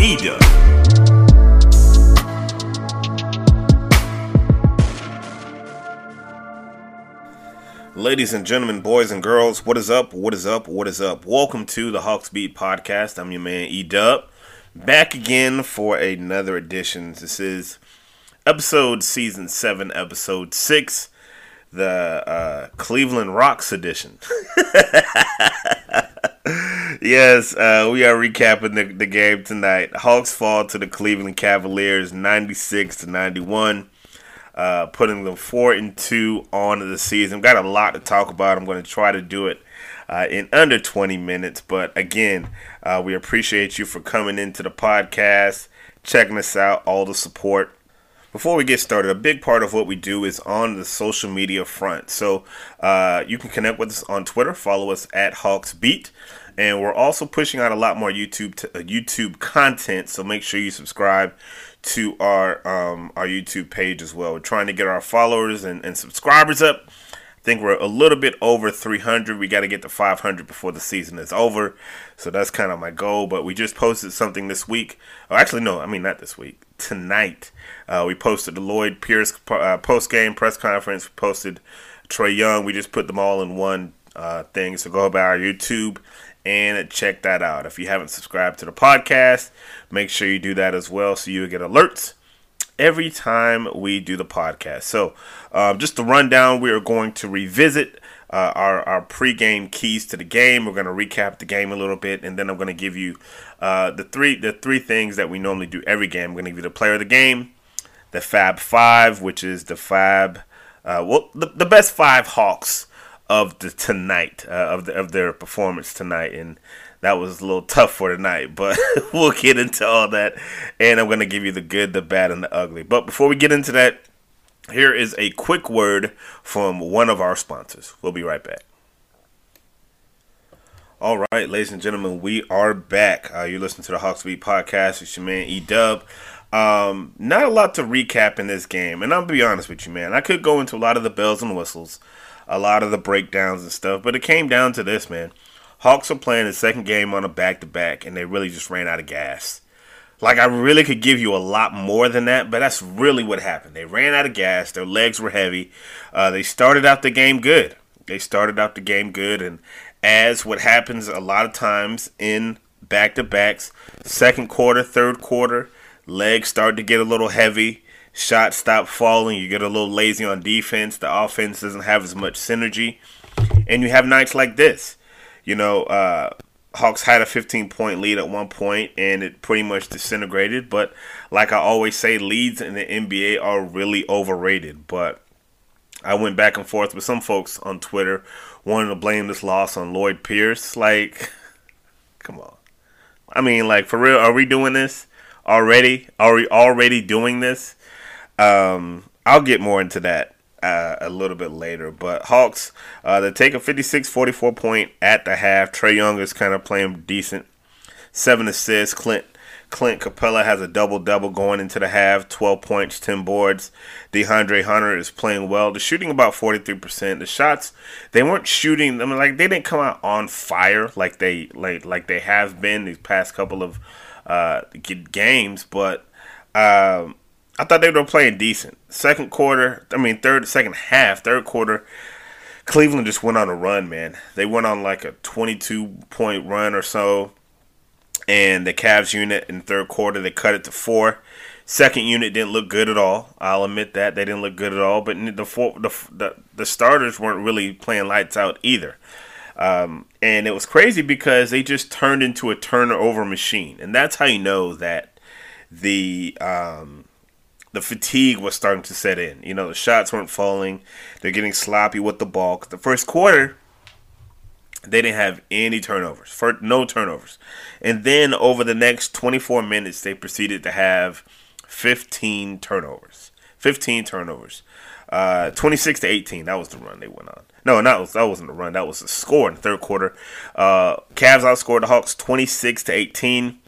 E-Dub. Ladies and gentlemen, boys and girls, what is up? What is up? What is up? Welcome to the Hawks Beat Podcast. I'm your man E Dub. Back again for another edition. This is episode season seven, episode six, the uh, Cleveland Rocks edition. yes, uh, we are recapping the, the game tonight. Hawks fall to the Cleveland Cavaliers 96 to 91 uh, putting them four and two on the season. Got a lot to talk about. I'm going to try to do it uh, in under 20 minutes. But again, uh, we appreciate you for coming into the podcast, checking us out, all the support. Before we get started, a big part of what we do is on the social media front. So uh, you can connect with us on Twitter, follow us at Hawks Beat. And we're also pushing out a lot more YouTube uh, YouTube content, so make sure you subscribe to our um, our YouTube page as well. We're trying to get our followers and, and subscribers up. Think we're a little bit over 300. We got to get to 500 before the season is over. So that's kind of my goal. But we just posted something this week. Oh, actually, no, I mean, not this week. Tonight, uh, we posted the Lloyd Pierce uh, post game press conference. We posted Trae Young. We just put them all in one uh, thing. So go by our YouTube and check that out. If you haven't subscribed to the podcast, make sure you do that as well so you get alerts every time we do the podcast. So, um, just the rundown, we are going to revisit uh, our, our pregame keys to the game. We're going to recap the game a little bit, and then I'm going to give you uh, the three the three things that we normally do every game. I'm going to give you the player of the game, the Fab Five, which is the Fab, uh, well, the, the best five Hawks of the tonight uh, of the, of their performance tonight, and that was a little tough for tonight. But we'll get into all that, and I'm gonna give you the good, the bad, and the ugly. But before we get into that, here is a quick word from one of our sponsors. We'll be right back. All right, ladies and gentlemen, we are back. Uh, you listen to the Hawks Beat podcast. It's your man E Dub. Um, not a lot to recap in this game, and I'll be honest with you, man. I could go into a lot of the bells and whistles a lot of the breakdowns and stuff. But it came down to this, man. Hawks are playing the second game on a back to back, and they really just ran out of gas. Like, I really could give you a lot more than that, but that's really what happened. They ran out of gas, their legs were heavy. Uh, they started out the game good. They started out the game good, and as what happens a lot of times in back to backs, second quarter, third quarter, legs start to get a little heavy shots stop falling, you get a little lazy on defense, the offense doesn't have as much synergy, and you have nights like this. You know, uh, Hawks had a 15 point lead at one point and it pretty much disintegrated. But like I always say, leads in the NBA are really overrated. But I went back and forth with some folks on Twitter wanting to blame this loss on Lloyd Pierce. Like, come on. I mean, like for real, are we doing this already? Are we already doing this? Um, I'll get more into that uh, a little bit later. But Hawks, uh, they take a 56-44 point at the half. Trae Young is kind of playing decent. Seven assists. Clint Clint Capela has a double double going into the half, 12 points, 10 boards. DeAndre Hunter is playing well. The shooting about 43%. The shots they weren't shooting. I mean, like they didn't come out on fire like they like like they have been these past couple of uh, games, but um, I thought they were playing decent. Second quarter, I mean third, second half, third quarter. Cleveland just went on a run, man. They went on like a 22 point run or so and the Cavs unit in third quarter they cut it to four. Second unit didn't look good at all. I'll admit that they didn't look good at all. But the four, the, the, the starters weren't really playing lights out either. Um, and it was crazy because they just turned into a turnover machine, and that's how you know that the um, the fatigue was starting to set in. You know, the shots weren't falling; they're getting sloppy with the ball. The first quarter, they didn't have any turnovers, for no turnovers. And then over the next 24 minutes, they proceeded to have 15 turnovers. 15 turnovers. Uh, 26 to 18. That was the run they went on. No, not that wasn't the run. That was the score in the third quarter. Uh, Cavs outscored the Hawks 26 to 18.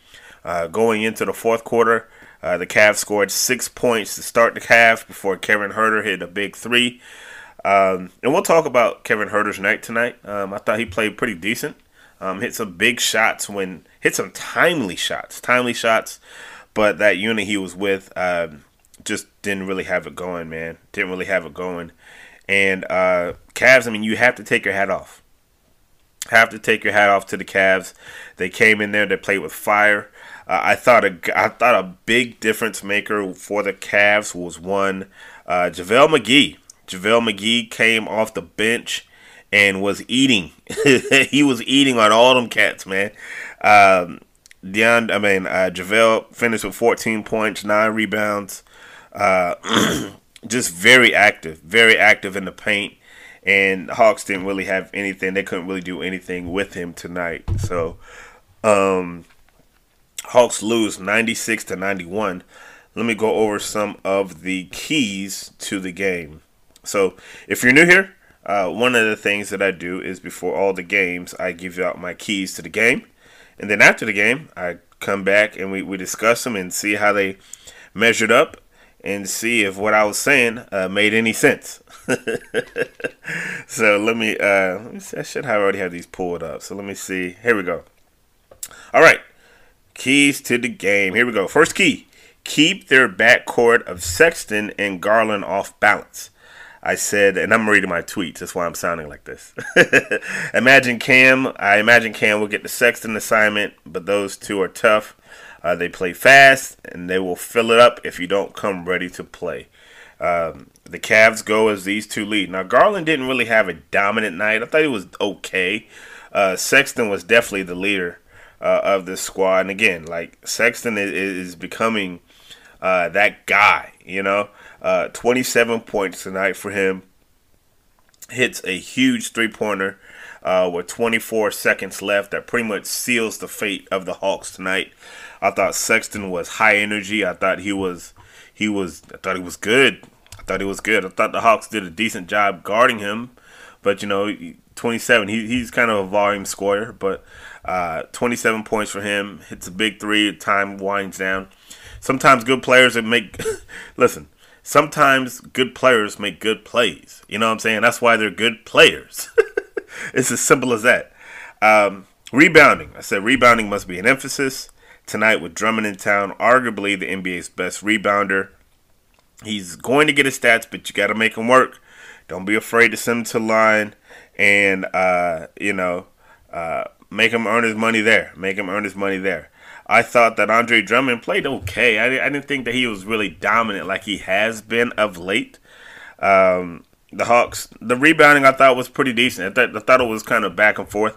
Uh, going into the fourth quarter, uh, the Cavs scored six points to start the half before Kevin Huerter hit a big three. Um, and we'll talk about Kevin Huerter's night tonight. Um, I thought he played pretty decent. Um, hit some big shots when hit some timely shots, timely shots. But that unit he was with um, just didn't really have it going, man. Didn't really have it going. And uh, Cavs, I mean, you have to take your hat off. Have to take your hat off to the Cavs. They came in there. They played with fire. Uh, I thought a I thought a big difference maker for the Cavs was one uh, JaVale McGee. JaVale McGee came off the bench and was eating. he was eating on all them cats, man. Um, Deion, I mean, uh, JaVale finished with 14 points, nine rebounds. Uh, just very active, very active in the paint. And the Hawks didn't really have anything. They couldn't really do anything with him tonight. So, um, Hawks lose 96 to 91. Let me go over some of the keys to the game. So if you're new here, uh, one of the things that I do is before all the games, I give out my keys to the game. And then after the game, I come back and we, we discuss them and see how they measured up and see if what I was saying uh, made any sense. so let me, uh, let me see, I should have already have these pulled up. So let me see. Here we go. All right. Keys to the game. Here we go. First key keep their backcourt of Sexton and Garland off balance. I said, and I'm reading my tweets. That's why I'm sounding like this. imagine Cam. I imagine Cam will get the Sexton assignment, but those two are tough. Uh, they play fast, and they will fill it up if you don't come ready to play. Um, the Cavs go as these two lead. Now Garland didn't really have a dominant night. I thought he was okay. Uh, Sexton was definitely the leader uh, of this squad, and again, like Sexton is, is becoming uh, that guy. You know, uh, 27 points tonight for him. Hits a huge three pointer uh, with 24 seconds left. That pretty much seals the fate of the Hawks tonight. I thought Sexton was high energy. I thought he was he was I thought he was good. I thought he was good. I thought the Hawks did a decent job guarding him. But you know, 27. He, he's kind of a volume scorer, but uh, 27 points for him. Hits a big three. Time winds down. Sometimes good players that make listen sometimes good players make good plays. You know what I'm saying? That's why they're good players. it's as simple as that. Um, rebounding. I said rebounding must be an emphasis. Tonight with Drummond in town, arguably the NBA's best rebounder. He's going to get his stats, but you got to make him work. Don't be afraid to send him to line and, uh, you know, uh, make him earn his money there. Make him earn his money there. I thought that Andre Drummond played okay. I, I didn't think that he was really dominant like he has been of late. Um, the Hawks, the rebounding I thought was pretty decent. I, th- I thought it was kind of back and forth.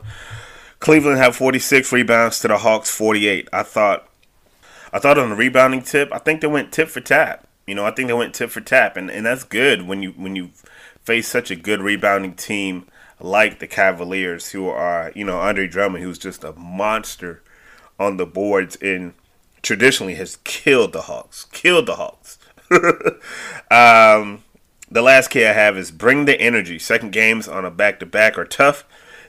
Cleveland had 46 rebounds to the Hawks 48. I thought, I thought on the rebounding tip, I think they went tip for tap. You know, I think they went tip for tap, and, and that's good when you when you face such a good rebounding team like the Cavaliers, who are, you know, Andre Drummond, who's just a monster on the boards and traditionally has killed the Hawks. Killed the Hawks. um, the last key I have is bring the energy. Second games on a back to back are tough.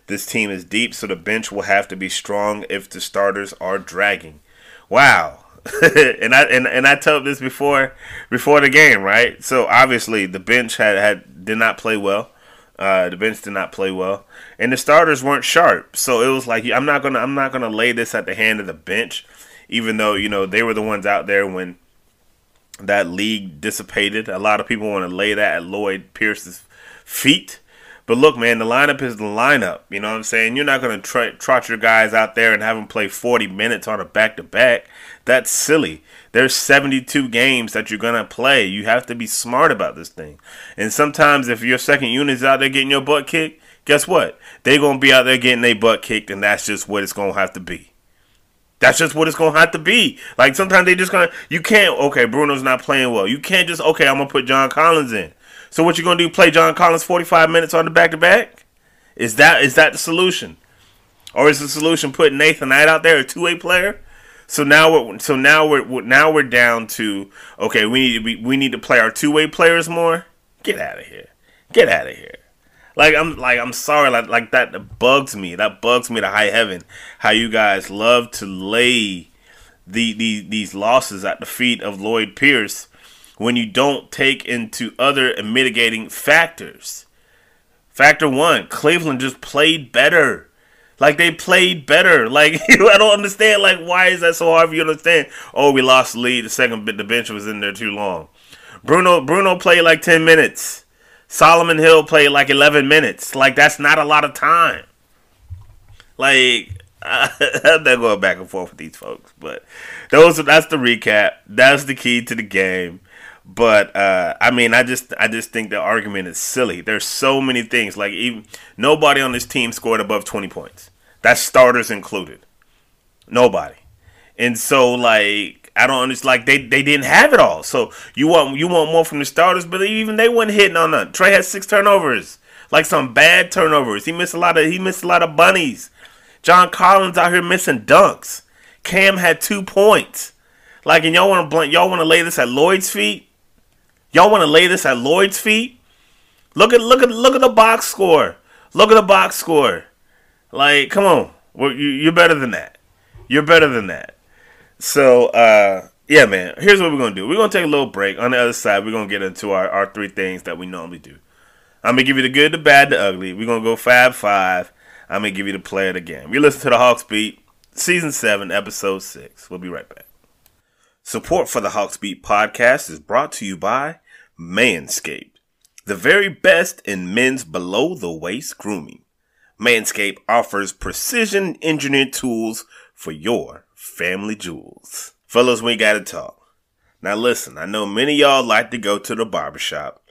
This team is deep, so the bench will have to be strong if the starters are dragging. Wow. and I and, and I told this before before the game, right? So obviously the bench had, had did not play well. Uh, the bench did not play well, and the starters weren't sharp. So it was like I'm not gonna I'm not gonna lay this at the hand of the bench, even though you know they were the ones out there when that league dissipated. A lot of people want to lay that at Lloyd Pierce's feet. But look, man, the lineup is the lineup. You know what I'm saying? You're not going to trot your guys out there and have them play 40 minutes on a back to back. That's silly. There's 72 games that you're going to play. You have to be smart about this thing. And sometimes if your second unit is out there getting your butt kicked, guess what? They're going to be out there getting their butt kicked, and that's just what it's going to have to be. That's just what it's gonna have to be. Like sometimes they just gonna you can't okay, Bruno's not playing well. You can't just okay, I'm gonna put John Collins in. So what you gonna do? Play John Collins 45 minutes on the back to back? Is that is that the solution? Or is the solution putting Nathan Knight out there, a two way player? So now we're so now we're now we're down to okay, we need to be, we need to play our two way players more. Get out of here. Get out of here. Like I'm like I'm sorry, like like that bugs me. That bugs me to high heaven. How you guys love to lay the, the these losses at the feet of Lloyd Pierce when you don't take into other mitigating factors. Factor one, Cleveland just played better. Like they played better. Like I don't understand. Like why is that so hard for you to understand? Oh, we lost the lead. The second bit, the bench was in there too long. Bruno Bruno played like ten minutes. Solomon Hill played like 11 minutes. Like that's not a lot of time. Like I'm not going back and forth with these folks, but those that's the recap. That's the key to the game. But uh, I mean, I just I just think the argument is silly. There's so many things. Like even nobody on this team scored above 20 points. That's starters included. Nobody. And so like I don't understand. Like they, they didn't have it all. So you want you want more from the starters, but even they weren't hitting on that. Trae had six turnovers, like some bad turnovers. He missed a lot of he missed a lot of bunnies. John Collins out here missing dunks. Cam had two points. Like, and y'all want to y'all want to lay this at Lloyd's feet? Y'all want to lay this at Lloyd's feet? Look at look at look at the box score. Look at the box score. Like, come on, well, you, you're better than that. You're better than that. So, uh, yeah, man. Here's what we're gonna do. We're gonna take a little break. On the other side, we're gonna get into our, our three things that we normally do. I'm gonna give you the good, the bad, the ugly. We're gonna go five five. I'm gonna give you the play of the game. Listen to the Hawks Beat, season seven, episode six. We'll be right back. Support for the Hawks Beat podcast is brought to you by Manscaped, the very best in men's below the waist grooming. Manscaped offers precision engineered tools for your family jewels. Fellas, we gotta talk. Now listen, I know many y'all like to go to the barbershop,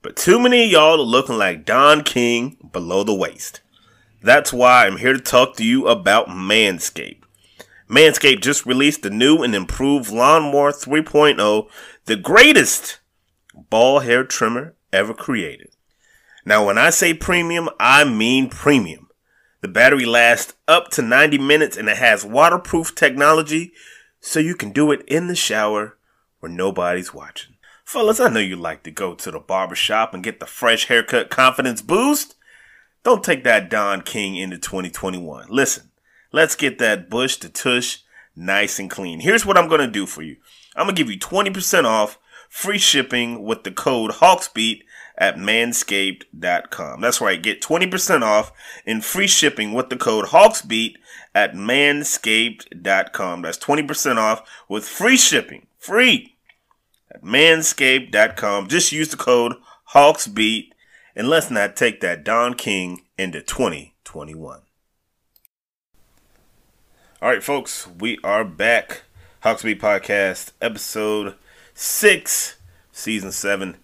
but too many y'all are looking like Don King below the waist. That's why I'm here to talk to you about Manscaped. Manscaped just released the new and improved Lawnmower 3.0, the greatest ball hair trimmer ever created. Now, when I say premium, I mean premium. The battery lasts up to 90 minutes and it has waterproof technology so you can do it in the shower where nobody's watching. Fellas, I know you like to go to the barbershop and get the fresh haircut confidence boost. Don't take that Don King into 2021. Listen, let's get that bush to tush nice and clean. Here's what I'm going to do for you. I'm going to give you 20% off free shipping with the code HawksBeat at manscaped.com. That's right, get 20% off and free shipping with the code HawksBeat at manscaped.com. That's 20% off with free shipping. Free at manscaped.com. Just use the code HawksBeat and let's not take that Don King into 2021. All right, folks, we are back. Hawksbeat Podcast, episode 6, season 7.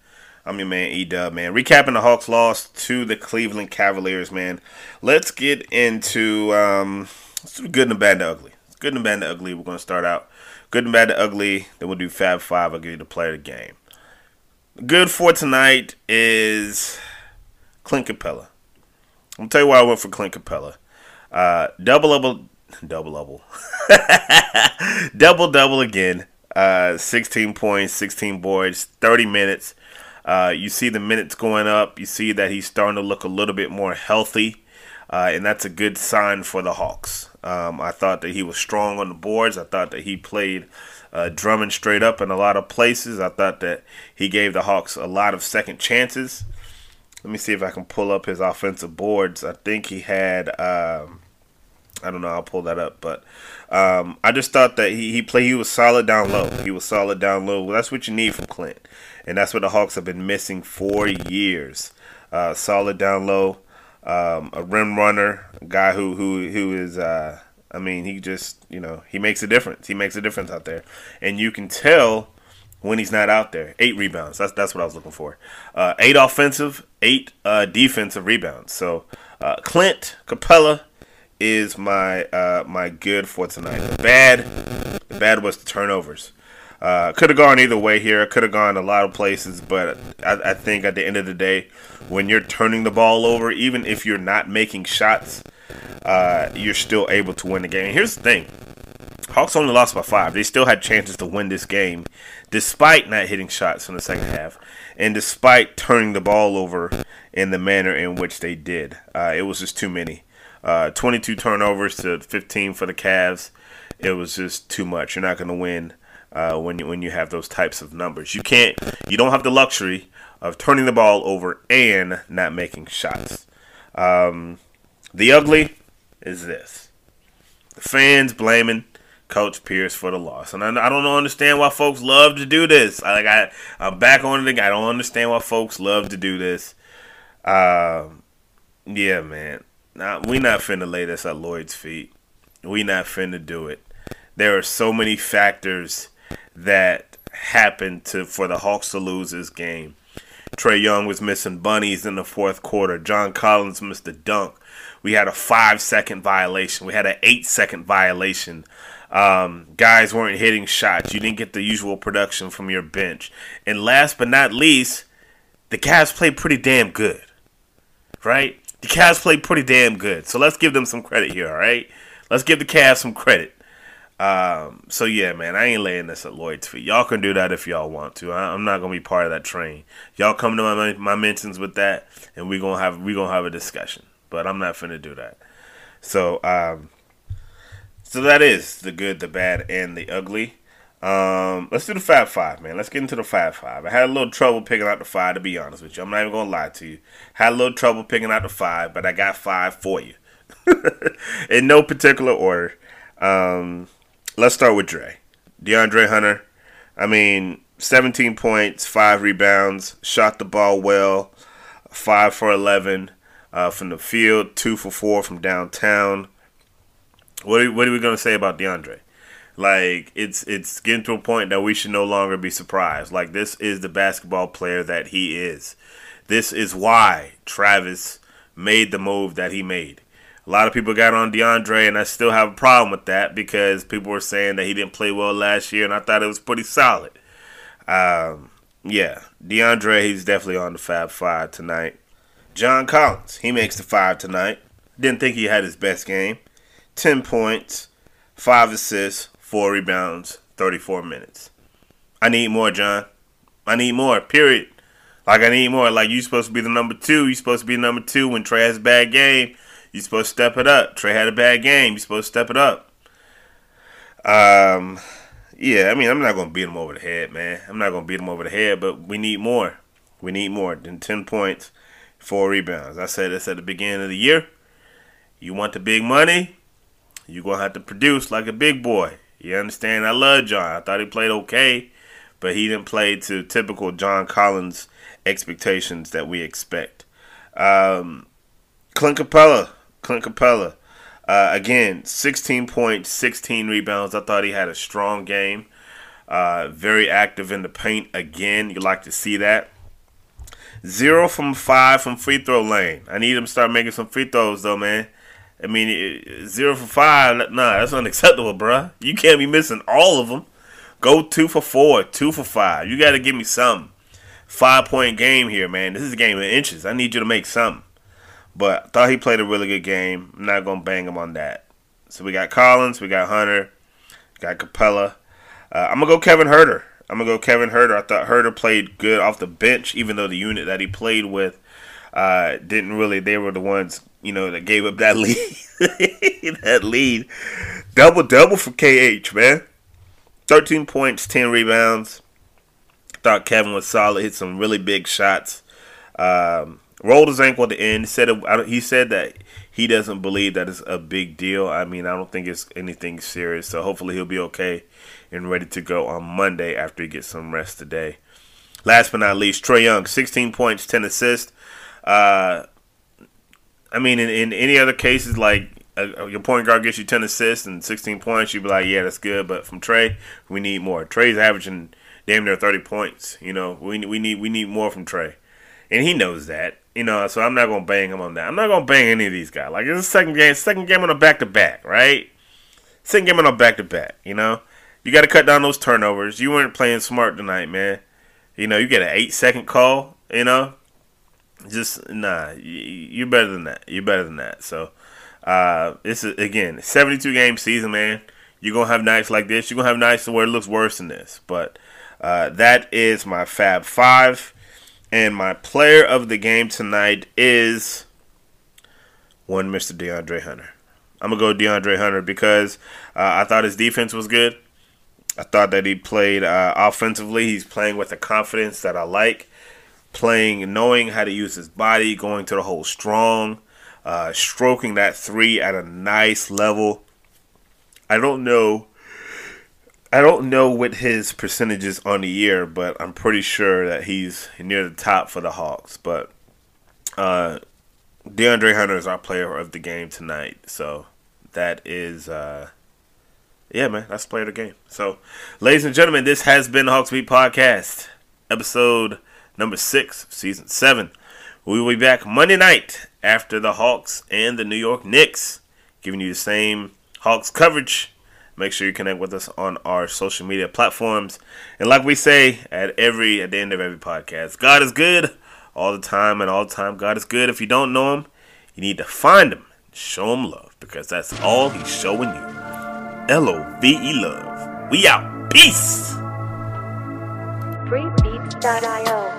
I'm your man E Dub, man. Recapping the Hawks loss to the Cleveland Cavaliers, man. Let's get into um good and bad and ugly. Good and bad and ugly. We're gonna start out. Good and bad and ugly. Then we'll do Fab Five. I'll give you the player of the game. Good for tonight is Clint Capela. I'm gonna tell you why I went for Clint Capela. Uh, double double, double double, double double again. Uh, 16 points, 16 boards, 30 minutes. Uh, you see the minutes going up. You see that he's starting to look a little bit more healthy, uh, and that's a good sign for the Hawks. Um, I thought that he was strong on the boards. I thought that he played uh, Drummond straight up in a lot of places. I thought that he gave the Hawks a lot of second chances. Let me see if I can pull up his offensive boards. I think he had. Um, I don't know. I'll pull that up, but um, I just thought that he he played. He was solid down low. He was solid down low. Well, that's what you need from Clint, and that's what the Hawks have been missing for years. Uh, solid down low, um, a rim runner, a guy who who who is. Uh, I mean, he just you know he makes a difference. He makes a difference out there, and you can tell when he's not out there. Eight rebounds. That's that's what I was looking for. Uh, eight offensive, eight uh, defensive rebounds. So uh, Clint Capela is my uh, my good for tonight. The bad, the bad was the turnovers. Uh, could have gone either way here. Could have gone a lot of places, but I, I, think at the end of the day, when you're turning the ball over, even if you're not making shots, uh, you're still able to win the game. here's the thing: Hawks only lost by five. They still had chances to win this game, despite not hitting shots in the second half, and despite turning the ball over in the manner in which they did. Uh, it was just too many. Uh, 22 turnovers to 15 for the Cavs. It was just too much. You're not going to win uh, when you when you have those types of numbers. You can't. You don't have the luxury of turning the ball over and not making shots. Um, the ugly is this: the fans blaming Coach Pierce for the loss, and I, I don't understand why folks love to do this. Like I, I'm back on it. I don't understand why folks love to do this. Um, yeah, man. Nah, we not finna lay this at Lloyd's feet. We not finna do it. There are so many factors that happened to for the Hawks to lose this game. Trae Young was missing bunnies in the fourth quarter. John Collins missed a dunk. We had a five second violation. We had an eight second violation. Um, guys weren't hitting shots. You didn't get the usual production from your bench. And last but not least, the Cavs played pretty damn good. Right? The Cavs played pretty damn good. So let's give them some credit here, all right? Let's give the Cavs some credit. Um, so yeah, man, I ain't laying this at Lloyd's feet. Y'all can do that if y'all want to. I, am not gonna be part of that train. Y'all come to my my mentions with that, and we gonna have we gonna have a discussion. But I'm not finna do that. So um, so that is the good, the bad, and the ugly. Um, let's do the Fab Five, man. Let's get into the Fab Five. I had a little trouble picking out the five, to be honest with you. I'm not even gonna lie to you. Had a little trouble picking out the five, but I got five for you, in no particular order. Um, let's start with Dre, DeAndre Hunter. I mean, 17 points, five rebounds, shot the ball well, five for 11 uh, from the field, two for four from downtown. What are, what are we gonna say about DeAndre? Like it's it's getting to a point that we should no longer be surprised. Like this is the basketball player that he is. This is why Travis made the move that he made. A lot of people got on DeAndre, and I still have a problem with that because people were saying that he didn't play well last year, and I thought it was pretty solid. Um, yeah, DeAndre, he's definitely on the Fab Five tonight. John Collins, he makes the five tonight. Didn't think he had his best game. 10 points, 5 assists, four rebounds, 34 minutes. I need more, John. I need more, period. Like, I need more. Like, you supposed to be the number two. you supposed to be number two when Trae has a bad game. you supposed to step it up. Trae had a bad game. you supposed to step it up. Um, yeah, I mean, I'm not going to beat him over the head, man. I'm not going to beat him over the head, but we need more. We need more than 10 points, four rebounds. I said this at the beginning of the year. You want the big money? You're going to have to produce like a big boy. You understand? I love John. I thought he played okay, but he didn't play to typical John Collins expectations that we expect. Um, Clint Capela. Clint Capela. Uh, again, 16 points, 16 rebounds. I thought he had a strong game. Uh, very active in the paint again. You like to see that. Zero from five from free throw lane. I need him to start making some free throws, though, man. I mean, zero for five, nah, that's unacceptable, bruh. You can't be missing all of them. Go two for four, two for five. You got to give me some five point game here, man. This is a game of inches. I need you to make some. but thought he played a really good game. I'm not gonna bang him on that. So we got Collins, we got Hunter, got Capela. Uh, I'm gonna go Kevin Huerter. I'm gonna go Kevin Huerter. I thought Huerter played good off the bench, even though the unit that he played with uh, didn't really. They were the ones you know that gave up that lead. that lead, double double for KH man. 13 points, 10 rebounds. Thought Kevin was solid. Hit some really big shots. Um, rolled his ankle at the end. He said he said that he doesn't believe that it's a big deal. I mean, I don't think it's anything serious. So hopefully he'll be okay and ready to go on Monday after he gets some rest today. Last but not least, Trae Young, 16 points, 10 assists. Uh, I mean, in, in any other cases, like uh, your point guard gets you 10 assists and 16 points, you'd be like, yeah, that's good. But from Trae, we need more. Trae's averaging damn near 30 points. You know, we, we need we need more from Trae. And he knows that. You know, so I'm not gonna bang him on that. I'm not gonna bang any of these guys. Like it's a second game, second game on a back to back, right? Second game on a back to back. You know, you got to cut down those turnovers. You weren't playing smart tonight, man. You know, you get an eight second call. You know, just nah. You're better than that. You're better than that. So, uh, is again 72 game season, man. You're gonna have nights like this. You're gonna have nights where it looks worse than this. But uh, that is my Fab Five. And my player of the game tonight is one Mr. DeAndre Hunter. I'm gonna go DeAndre Hunter because uh, I thought his defense was good. I thought that he played uh, offensively. He's playing with a confidence that I like. Playing, knowing how to use his body, going to the hole strong, uh, stroking that three at a nice level. I don't know I don't know what his percentages on the year, but I'm pretty sure that he's near the top for the Hawks. But uh, DeAndre Hunter is our player of the game tonight, so that is uh, yeah, man, that's player of the game. So, ladies and gentlemen, this has been the Hawks Beat Podcast, episode number six, season seven. We will be back Monday night after the Hawks and the New York Knicks, giving you the same Hawks coverage Make sure you connect with us on our social media platforms. And like we say at every at the end of every podcast, God is good all the time and all the time. God is good. If you don't know him, you need to find him. Show him love because that's all he's showing you. L O V E love. We out. Peace. Freebeats.io.